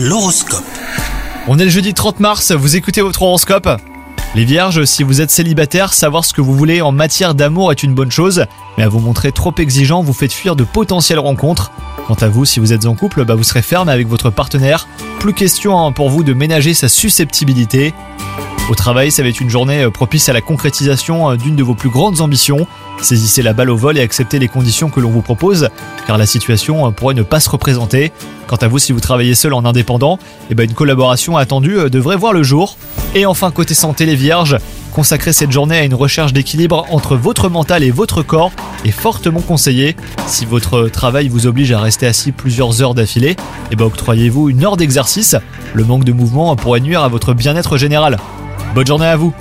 L'horoscope. On est le jeudi 30 mars, vous écoutez votre horoscope? Les vierges, si vous êtes célibataire, savoir ce que vous voulez en matière d'amour est une bonne chose, mais à vous montrer trop exigeant, vous faites fuir de potentielles rencontres. Quant à vous, si vous êtes en couple, bah vous serez ferme avec votre partenaire. Plus question hein, pour vous de ménager sa susceptibilité. Au travail, ça va être une journée euh, propice à la concrétisation euh, d'une de vos plus grandes ambitions. Saisissez la balle au vol et acceptez les conditions que l'on vous propose, car la situation euh, pourrait ne pas se représenter. Quant à vous, si vous travaillez seul en indépendant, eh ben une collaboration attendue devrait voir le jour. Et enfin, côté santé, les vierges, consacrer cette journée à une recherche d'équilibre entre votre mental et votre corps est fortement conseillé. Si votre travail vous oblige à rester assis plusieurs heures d'affilée, eh ben octroyez-vous une heure d'exercice. Le manque de mouvement pourrait nuire à votre bien-être général. Bonne journée à vous